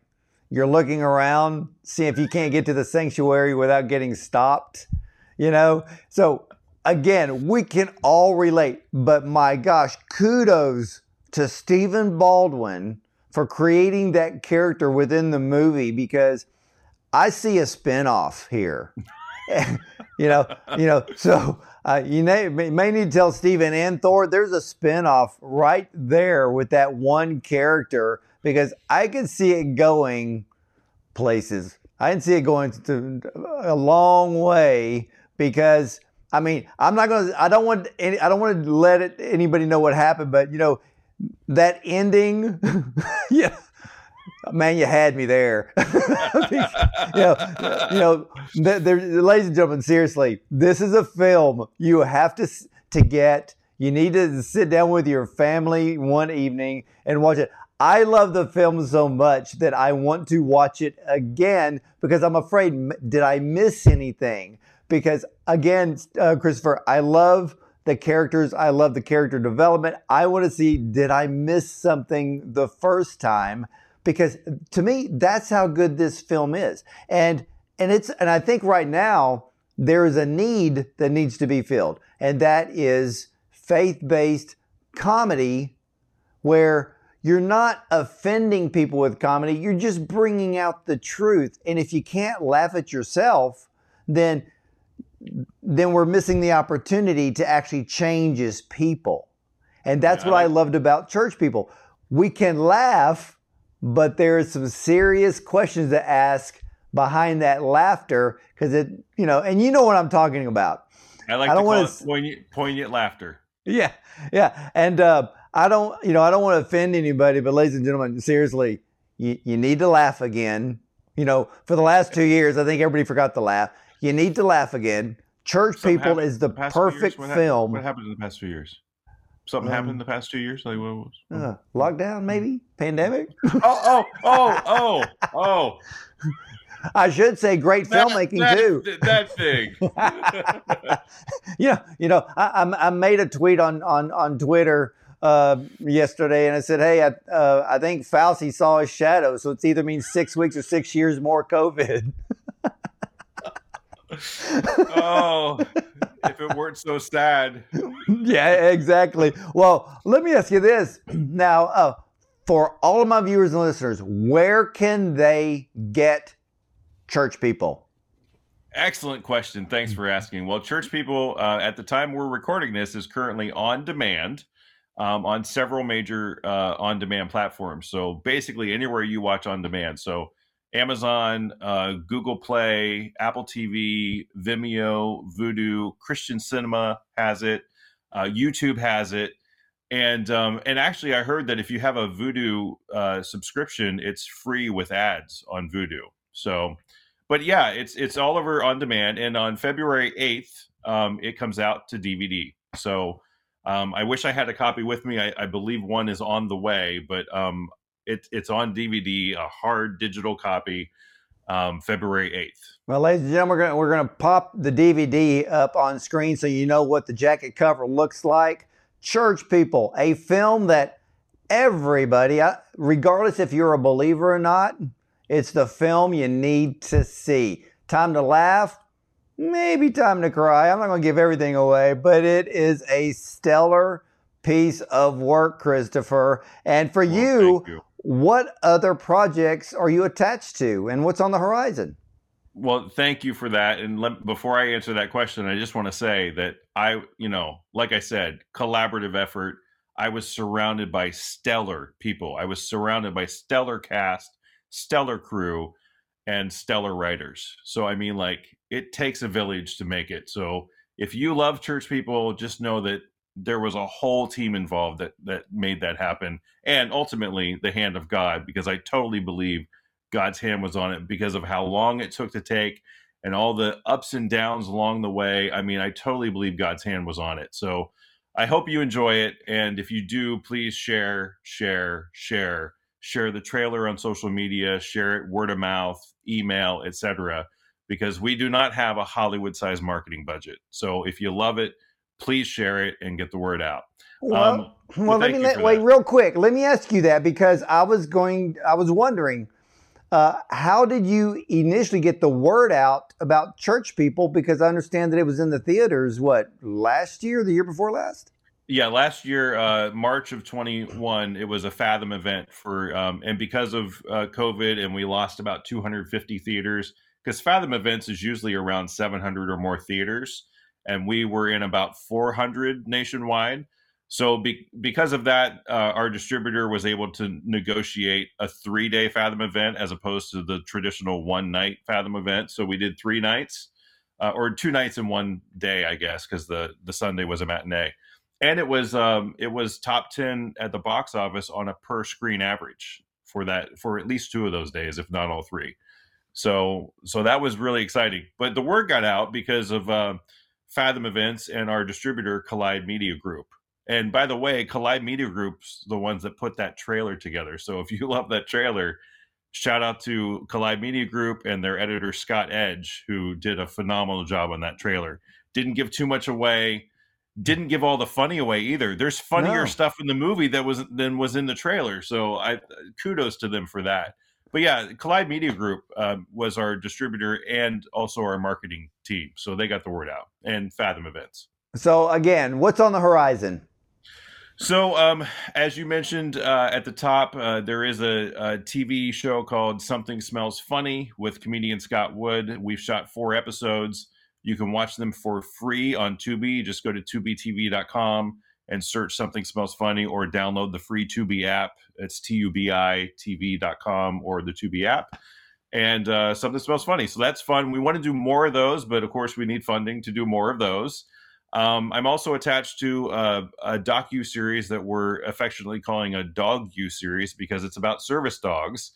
Speaker 2: you're looking around, see if you can't get to the sanctuary without getting stopped, you know. So again, we can all relate, but my gosh, kudos to Stephen Baldwin for creating that character within the movie because I see a spinoff here. *laughs* you know, you know, so uh, you may, may need to tell Steven and Thor there's a spinoff right there with that one character because I can see it going places. I can see it going to a long way because I mean I'm not gonna I don't want any, I don't want to let it, anybody know what happened, but you know that ending, *laughs* yeah man, you had me there. *laughs* you know, you know, ladies and gentlemen, seriously, this is a film you have to to get. You need to sit down with your family one evening and watch it. I love the film so much that I want to watch it again because I'm afraid did I miss anything? Because again, uh, Christopher, I love the characters. I love the character development. I want to see did I miss something the first time because to me that's how good this film is. And and it's and i think right now there is a need that needs to be filled and that is faith-based comedy where you're not offending people with comedy you're just bringing out the truth. And if you can't laugh at yourself then then we're missing the opportunity to actually change as people. And that's yeah, what I loved about church people. We can laugh, but there are some serious questions to ask behind that laughter because it, you know, and you know what I'm talking about.
Speaker 3: I like I don't want to poignant, poignant laughter.
Speaker 2: Yeah, yeah, and uh, I don't, you know, I don't want to offend anybody, but ladies and gentlemen, seriously, you, you need to laugh again. You know, for the last two years, I think everybody forgot to laugh. You need to laugh again. Church Something People is the perfect
Speaker 3: what
Speaker 2: film.
Speaker 3: Happened, what happened in the past few years? Something um, happened in the past two years? Like what was?
Speaker 2: Uh, lockdown, maybe pandemic.
Speaker 3: oh, oh, oh, oh, oh. *laughs*
Speaker 2: I should say great that, filmmaking
Speaker 3: that,
Speaker 2: too.
Speaker 3: That thing. *laughs* *laughs*
Speaker 2: yeah, you know, I, I, made a tweet on on on Twitter uh, yesterday, and I said, "Hey, I uh, I think Fauci saw his shadow, so it's either means six weeks or six years more COVID."
Speaker 3: oh, if it weren't so sad. *laughs*
Speaker 2: yeah, exactly. Well, let me ask you this *clears throat* now. Uh, for all of my viewers and listeners, where can they get church people?
Speaker 3: Excellent question. Thanks for asking. Well, church people, uh, at the time we're recording this, is currently on demand um, on several major uh, on demand platforms. So basically, anywhere you watch on demand. So Amazon, uh, Google Play, Apple TV, Vimeo, Vudu, Christian Cinema has it, uh, YouTube has it, and um, and actually, I heard that if you have a Vudu uh, subscription, it's free with ads on Vudu. So, but yeah, it's it's all over on demand, and on February eighth, um, it comes out to DVD. So. Um, I wish I had a copy with me. I, I, believe one is on the way, but um, it, it's on DVD, a hard digital copy, um, February 8th.
Speaker 2: Well, ladies and gentlemen, we're going we're to pop the DVD up on screen so you know what the jacket cover looks like. Church People, a film that everybody, regardless if you're a believer or not, it's the film you need to see. Time to laugh, maybe time to cry. I'm not going to give everything away, but it is a stellar piece of work, Christopher. And for well, you, you, what other projects are you attached to and what's on the horizon?
Speaker 3: Well, thank you for that. And let, before I answer that question, I just want to say that I, you know, like I said, collaborative effort. I was surrounded by stellar people. I was surrounded by stellar cast, stellar crew, and stellar writers. So, I mean, like, it takes a village to make it. So, if you love church people, just know that there was a whole team involved that that made that happen and ultimately the hand of god because i totally believe god's hand was on it because of how long it took to take and all the ups and downs along the way. I mean i totally believe god's hand was on it. So i hope you enjoy it and if you do please share share share. Share the trailer on social media share it word of mouth email etc because we do not have a hollywood sized marketing budget. So if you love it please share it and get the word out.
Speaker 2: Well, um, well, let me let, wait real quick. Let me ask you that because I was going, I was wondering, uh, how did you initially get the word out about church people? Because I understand that it was in the theaters. What last year, the year before last?
Speaker 3: Yeah, last year, uh, March of 21, it was a Fathom event for, um, and because of uh, COVID, and we lost about 250 theaters because Fathom events is usually around 700 or more theaters and we were in about 400 nationwide. So, be, because of that, uh, our distributor was able to negotiate a three day Fathom event as opposed to the traditional one night Fathom event. So, we did three nights uh, or two nights in one day, I guess, because the, the Sunday was a matinee. And it was um, it was top ten at the box office on a per screen average for that for at least two of those days, if not all three. So so that was really exciting. But the word got out because of uh, Fathom Events and our distributor Collide Media Group. And by the way, Collide Media Group's the ones that put that trailer together. So if you *laughs* love that trailer, shout out to Collide Media Group and their editor Scott Edge, who did a phenomenal job on that trailer. Didn't give too much away. didn't give all the funny away either. There's funnier
Speaker 2: No.
Speaker 3: stuff in the movie that was than was in the trailer. So I kudos to them for that. But yeah, Collide Media Group um, was our distributor and also our marketing team. So they got the word out and Fathom Events.
Speaker 2: So again, what's on the horizon?
Speaker 3: So, um, as you mentioned uh, at the top, uh, there is a, a TV show called Something Smells Funny with comedian Scott Wood. We've shot four episodes. You can watch them for free on Tubi. Just go to tubitv.com and search Something Smells Funny or download the free Tubi app. It's T-U-B-I TV.com or the Tubi app. And uh, Something Smells Funny. So that's fun. We want to do more of those, but of course, we need funding to do more of those. Um, I'm also attached to a, a docu series that we're affectionately calling a Dog U series because it's about service dogs,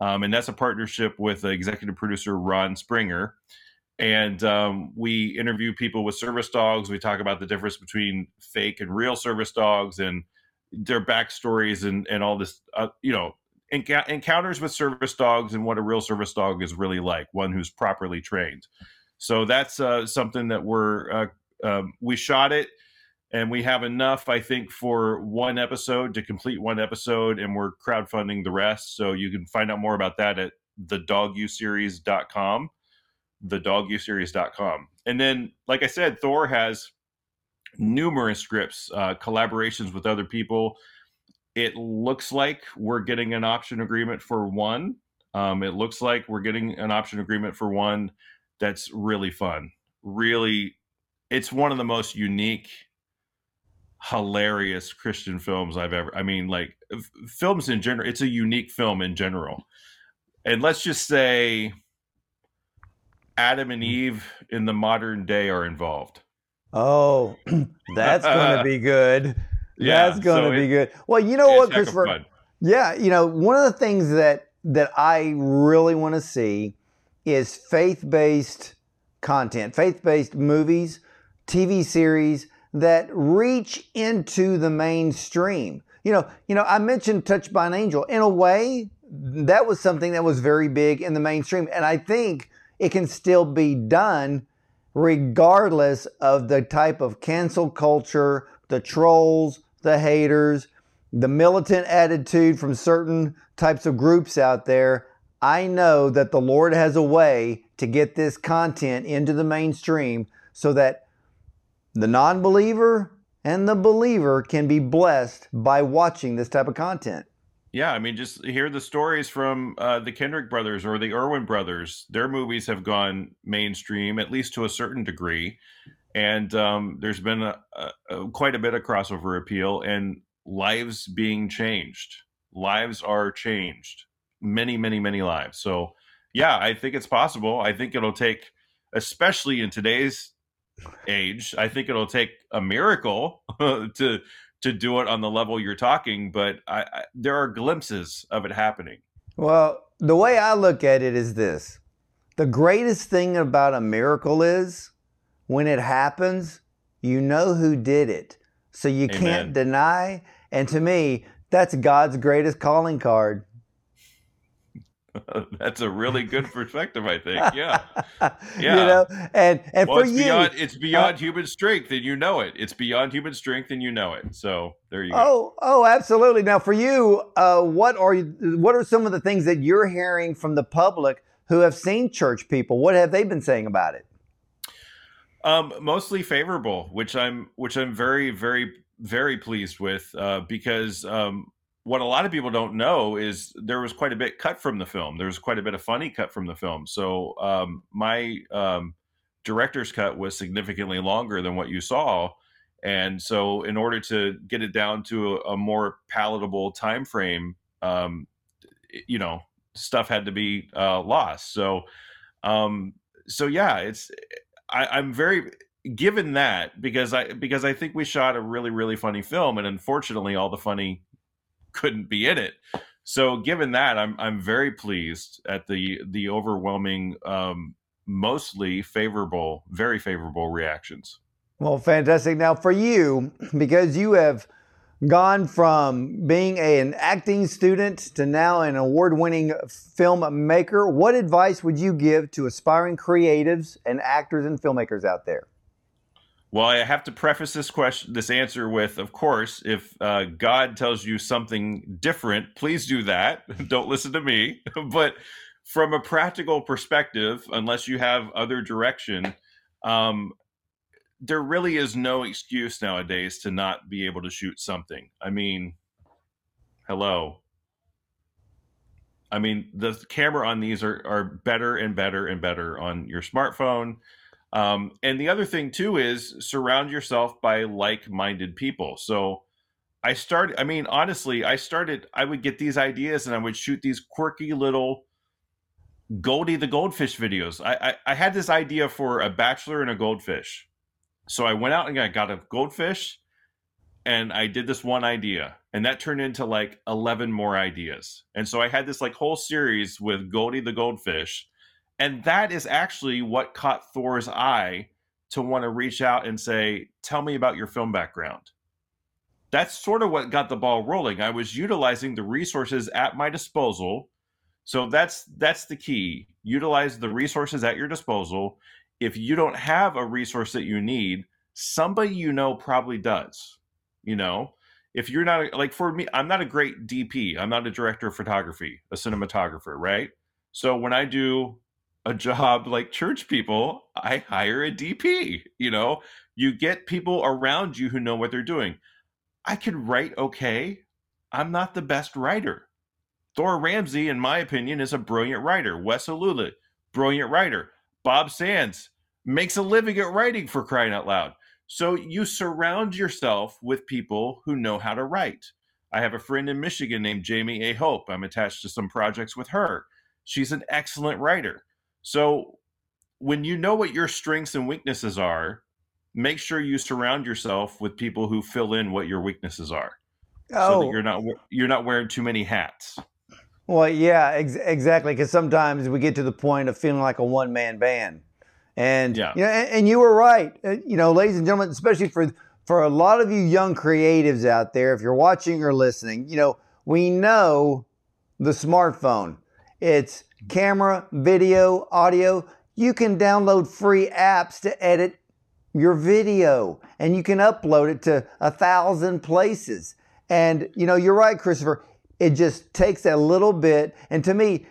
Speaker 3: um, and that's a partnership with executive producer Ron Springer. And um, we interview people with service dogs. We talk about the difference between fake and real service dogs and their backstories and and all this, uh, you know, enc- encounters with service dogs and what a real service dog is really like, one who's properly trained. So that's uh, something that we're uh, um, we shot it and we have enough i think for one episode to complete one episode and we're crowdfunding the rest so you can find out more about that at thedoguseries.com thedoguseries.com and then like i said thor has numerous scripts uh, collaborations with other people. It looks like we're getting an option agreement for one. Um, it looks like we're getting an option agreement for one that's really fun. Really it's one of the most unique hilarious christian films i've ever i mean like f- films in general it's a unique film in general. And let's just say adam and eve in the modern day are involved
Speaker 2: Oh, *clears throat* that's going to be *laughs* good.
Speaker 3: Yeah,
Speaker 2: that's going to
Speaker 3: so
Speaker 2: be good. Well, you know what, Christopher? Yeah, you know, one of the things that that I really want to see is faith-based content, faith-based movies, TV series that reach into the mainstream. You know, you know, I mentioned Touched by an Angel. In a way, that was something that was very big in the mainstream, and I think it can still be done regardless of the type of cancel culture, the trolls, the haters, the militant attitude from certain types of groups out there. I know that the Lord has a way to get this content into the mainstream so that the non believer and the believer can be blessed by watching this type of content.
Speaker 3: Yeah, I mean, just hear the stories from uh, the Kendrick brothers or the Erwin brothers. Their movies have gone mainstream, at least to a certain degree, and um, there's been a, a, quite a bit of crossover appeal and lives being changed. Lives are changed, many, many, many lives. So, yeah, I think it's possible. I think it'll take, especially in today's age, I think it'll take a miracle *laughs* to to do it on the level you're talking, but I, I, there are glimpses of it happening.
Speaker 2: Well, the way I look at it is this the greatest thing about a miracle is when it happens, you know who did it. So you
Speaker 3: Amen.
Speaker 2: can't deny. And to me, that's God's greatest calling card. *laughs*
Speaker 3: That's a really good perspective, I think. *laughs* Yeah.
Speaker 2: you
Speaker 3: Yeah.
Speaker 2: know, and and
Speaker 3: Well,
Speaker 2: for
Speaker 3: it's
Speaker 2: you,
Speaker 3: beyond it's beyond human strength, and you know it. It's beyond human strength, and you know it. So there you go.
Speaker 2: Oh, oh, absolutely. Now, for you, uh, what are you, what are some of the things that you're hearing from the public who have seen church people? What have they been saying about it?
Speaker 3: Um, mostly favorable, which I'm which I'm very very very pleased with uh, because um, what a lot of people don't know is there was quite a bit cut from the film. There was quite a bit of funny cut from the film. So um, my um, director's cut was significantly longer than what you saw, and so in order to get it down to a, a more palatable time frame, um, you know, stuff had to be uh, lost. So, um, so yeah, it's I, I'm very given that because I because I think we shot a really really funny film, and unfortunately, all the funny couldn't be in it. So, given that, I'm I'm very pleased at the the overwhelming, um, mostly favorable, very favorable reactions.
Speaker 2: Well, fantastic. Now, for you, because you have gone from being a, an acting student to now an award winning filmmaker, what advice would you give to aspiring creatives and actors and filmmakers out there?
Speaker 3: Well, I have to preface this question, this answer with, of course, if uh, God tells you something different, please do that. *laughs* Don't listen to me. *laughs* but from a practical perspective, unless you have other direction, um, there really is no excuse nowadays to not be able to shoot something. I mean, hello. I mean, the camera on these are, are better and better and better on your smartphone. Um, and the other thing too is surround yourself by like-minded people. So I started. I mean, honestly, I started. I would get these ideas and I would shoot these quirky little Goldie the goldfish videos. I, I, I had this idea for a bachelor and a goldfish. So I went out and I got a goldfish and I did this one idea and that turned into like 11 more ideas. And so I had this like whole series with Goldie the goldfish and that is actually what caught Thor's eye to want to reach out and say, "Tell me about your film background." That's sort of what got the ball rolling. I was utilizing the resources at my disposal. So that's that's the key. Utilize the resources at your disposal. If you don't have a resource that you need, somebody you know probably does. You know, if you're not like for me, I'm not a great DP. I'm not a director of photography, a cinematographer, right? So when I do a job like church people, I hire a DP. You know, you get people around you who know what they're doing. I can write okay. I'm not the best writer. Thor Ramsey, in my opinion, is a brilliant writer. Wes Halula, brilliant writer. Bob Sands makes a living at writing for crying out loud. So you surround yourself with people who know how to write. I have a friend in Michigan named Jamie A. Hope. I'm attached to some projects with her. She's an excellent writer. So when you know what your strengths and weaknesses are, make sure you surround yourself with people who fill in what your weaknesses are. Oh. So that oh. you're not you're not wearing too many hats.
Speaker 2: Well, yeah, ex- exactly. Because sometimes we get to the point of feeling like a one man band, and yeah. you know, and, and, you were right. Uh, you know, ladies and gentlemen, especially for for a lot of you young creatives out there, if you're watching or listening, you know, we know the smartphone. It's camera, video, audio. You can download free apps to edit your video and you can upload it to a thousand places. And you know, you're right, Christopher. It just takes a little bit. And to me,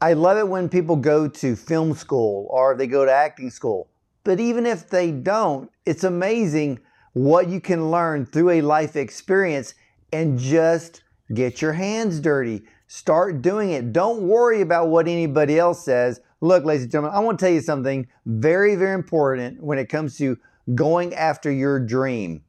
Speaker 2: I love it when people go to film school or they go to acting school. But even if they don't, it's amazing what you can learn through a life experience and just get your hands dirty. Start doing it. Don't worry about what anybody else says. Look, ladies and gentlemen, I want to tell you something very, very important when it comes to going after your dream.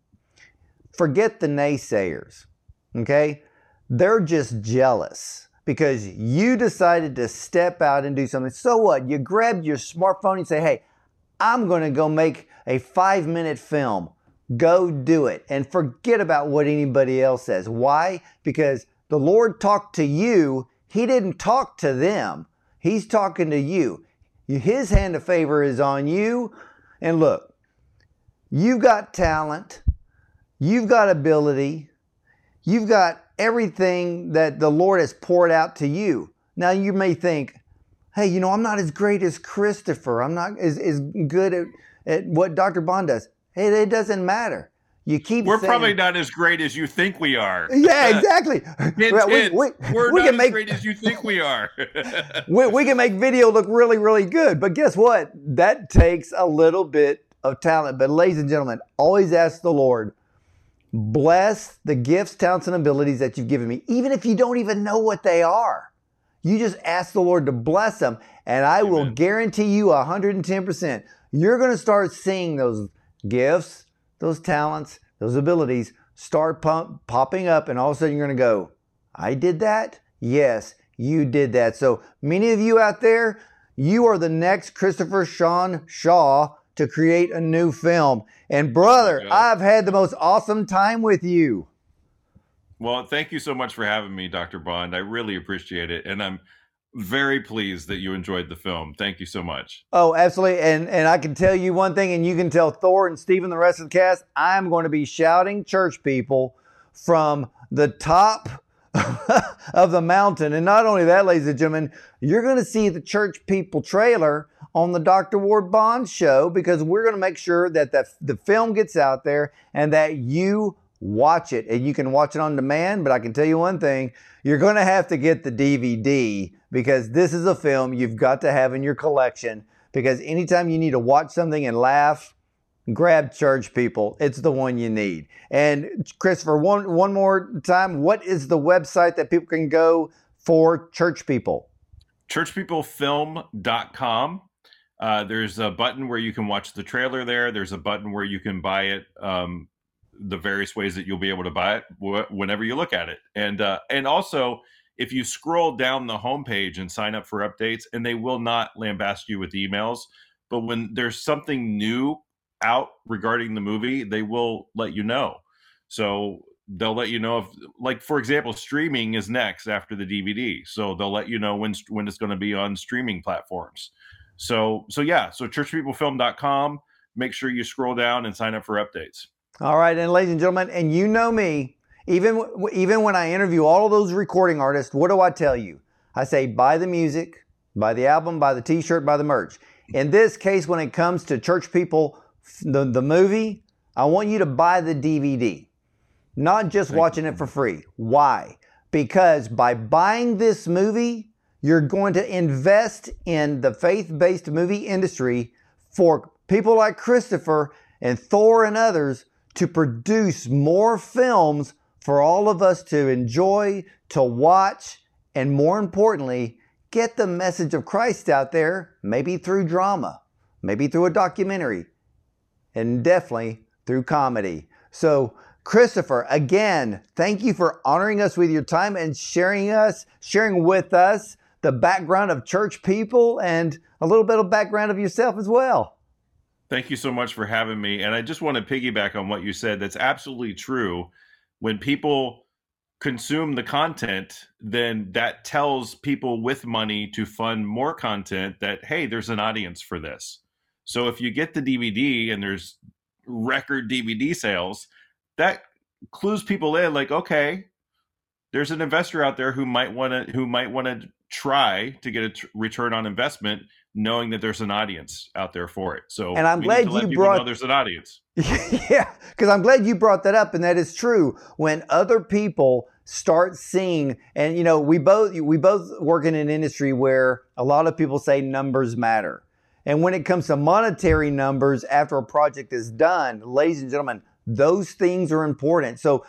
Speaker 2: Forget the naysayers, okay? They're just jealous because you decided to step out and do something. So what? You grabbed your smartphone and say, hey, I'm going to go make a five minute film. Go do it and forget about what anybody else says. Why? Because the Lord talked to you, He didn't talk to them. He's talking to you. His hand of favor is on you. And look, you've got talent, you've got ability, you've got everything that the Lord has poured out to you. Now you may think, hey, you know, I'm not as great as Christopher. I'm not as, as good at, at what Dr. Bond does. Hey, it doesn't matter. You keep.
Speaker 3: We're
Speaker 2: saying,
Speaker 3: probably not as great as you think we are.
Speaker 2: Yeah, *laughs* exactly.
Speaker 3: hint, we, hint. We, We're we not can make, as great as you think we are. *laughs*
Speaker 2: we, we can make video look really, really good, but guess what? That takes a little bit of talent. But ladies and gentlemen, always ask the Lord, bless the gifts, talents, and abilities that you've given me, even if you don't even know what they are. You just ask the Lord to bless them, and I Amen. will guarantee you 110%. You're going to start seeing those gifts those talents, those abilities start pump, popping up, and all of a sudden you're going to go, I did that? Yes, you did that. So many of you out there, you are the next Christopher Sean Shaw to create a new film. And brother, oh I've had the most awesome time with you.
Speaker 3: Well, thank you so much for having me, Dr. Bond. I really appreciate it. And I'm very pleased that you enjoyed the film. Thank you so much.
Speaker 2: Oh, absolutely. And and I can tell you one thing, and you can tell Thor and Stephen, the rest of the cast, I'm going to be shouting church people from the top *laughs* of the mountain. And not only that, ladies and gentlemen, you're going to see the church people trailer on the Dr. Ward Bond show because we're going to make sure that the, the film gets out there and that you watch it. And you can watch it on demand, but I can tell you one thing you're going to have to get the DVD because this is a film you've got to have in your collection because anytime you need to watch something and laugh, grab church people. It's the one you need. And Christopher, one one more time, what is the website that people can go for church people?
Speaker 3: Churchpeoplefilm.com. Uh, there's a button where you can watch the trailer there. There's a button where you can buy it. Um, the various ways that you'll be able to buy it wh- whenever you look at it, and uh, and also if you scroll down the homepage and sign up for updates, and they will not lambast you with emails, but when there's something new out regarding the movie, they will let you know. So they'll let you know if, like, for example, streaming is next after the DVD. So they'll let you know when when it's going to be on streaming platforms. So so yeah, so churchpeoplefilm.com. Make sure you scroll down and sign up for updates.
Speaker 2: All right, and ladies and gentlemen, and you know me, even even when I interview all of those recording artists, what do I tell you? I say buy the music, buy the album, buy the T-shirt, buy the merch. In this case, when it comes to church people, the, the movie, I want you to buy the DVD, not just Thank watching you. it for free. Why? Because by buying this movie, you're going to invest in the faith based movie industry for people like Christopher and Thor and others to produce more films for all of us to enjoy, to watch, and more importantly, get the message of Christ out there, maybe through drama, maybe through a documentary, and definitely through comedy. So, Christopher, again, thank you for honoring us with your time and sharing us, sharing with us the background of church people and a little bit of background of yourself as well.
Speaker 3: Thank you so much for having me. And I just want to piggyback on what you said. That's absolutely true. When people consume the content, then that tells people with money to fund more content that, hey, there's an audience for this. So if you get the DVD and there's record DVD sales, that clues people in like, okay, there's an investor out there who might want to who might want to try to get a t- return on investment knowing that there's an audience out there for it. So
Speaker 2: and I'm glad you brought
Speaker 3: there's an audience. *laughs*
Speaker 2: yeah, because I'm glad you brought that up, and that is true. When other people start seeing, and you know, we both we both work in an industry where a lot of people say numbers matter. And when it comes to monetary numbers after a project is done, ladies and gentlemen, those things are important. So,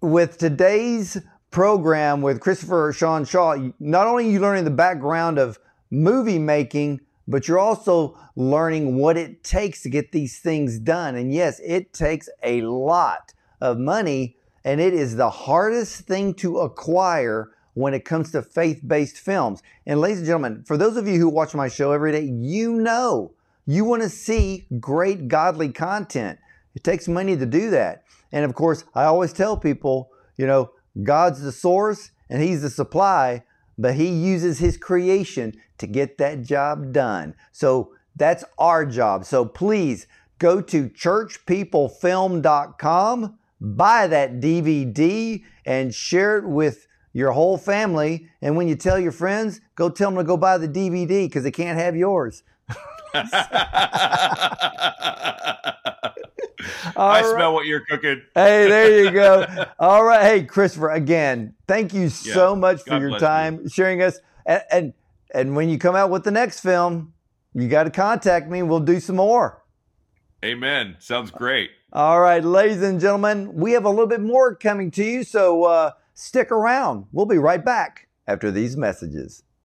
Speaker 2: with today's program with Christopher Sean Shaw, not only are you learning the background of movie making, but you're also learning what it takes to get these things done. And yes, it takes a lot of money, and it is the hardest thing to acquire when it comes to faith based films. And, ladies and gentlemen, for those of you who watch my show every day, you know you want to see great godly content. It takes money to do that. And of course, I always tell people, you know, God's the source and He's the supply, but He uses His creation to get that job done. So that's our job. So please go to churchpeoplefilm.com, buy that DVD, and share it with your whole family. And when you tell your friends, go tell them to go buy the DVD because they can't have yours. *laughs*
Speaker 3: I right. smell what you're cooking.
Speaker 2: hey, there you go. *laughs* All right. Hey, Christopher, again, thank you yeah. so much for God your time you. sharing us. And, and and when you come out with the next film, you got to contact me. We'll do some more.
Speaker 3: Amen. Sounds great.
Speaker 2: All right, ladies and gentlemen, we have a little bit more coming to you. So uh, Stick around. We'll be right back after these messages.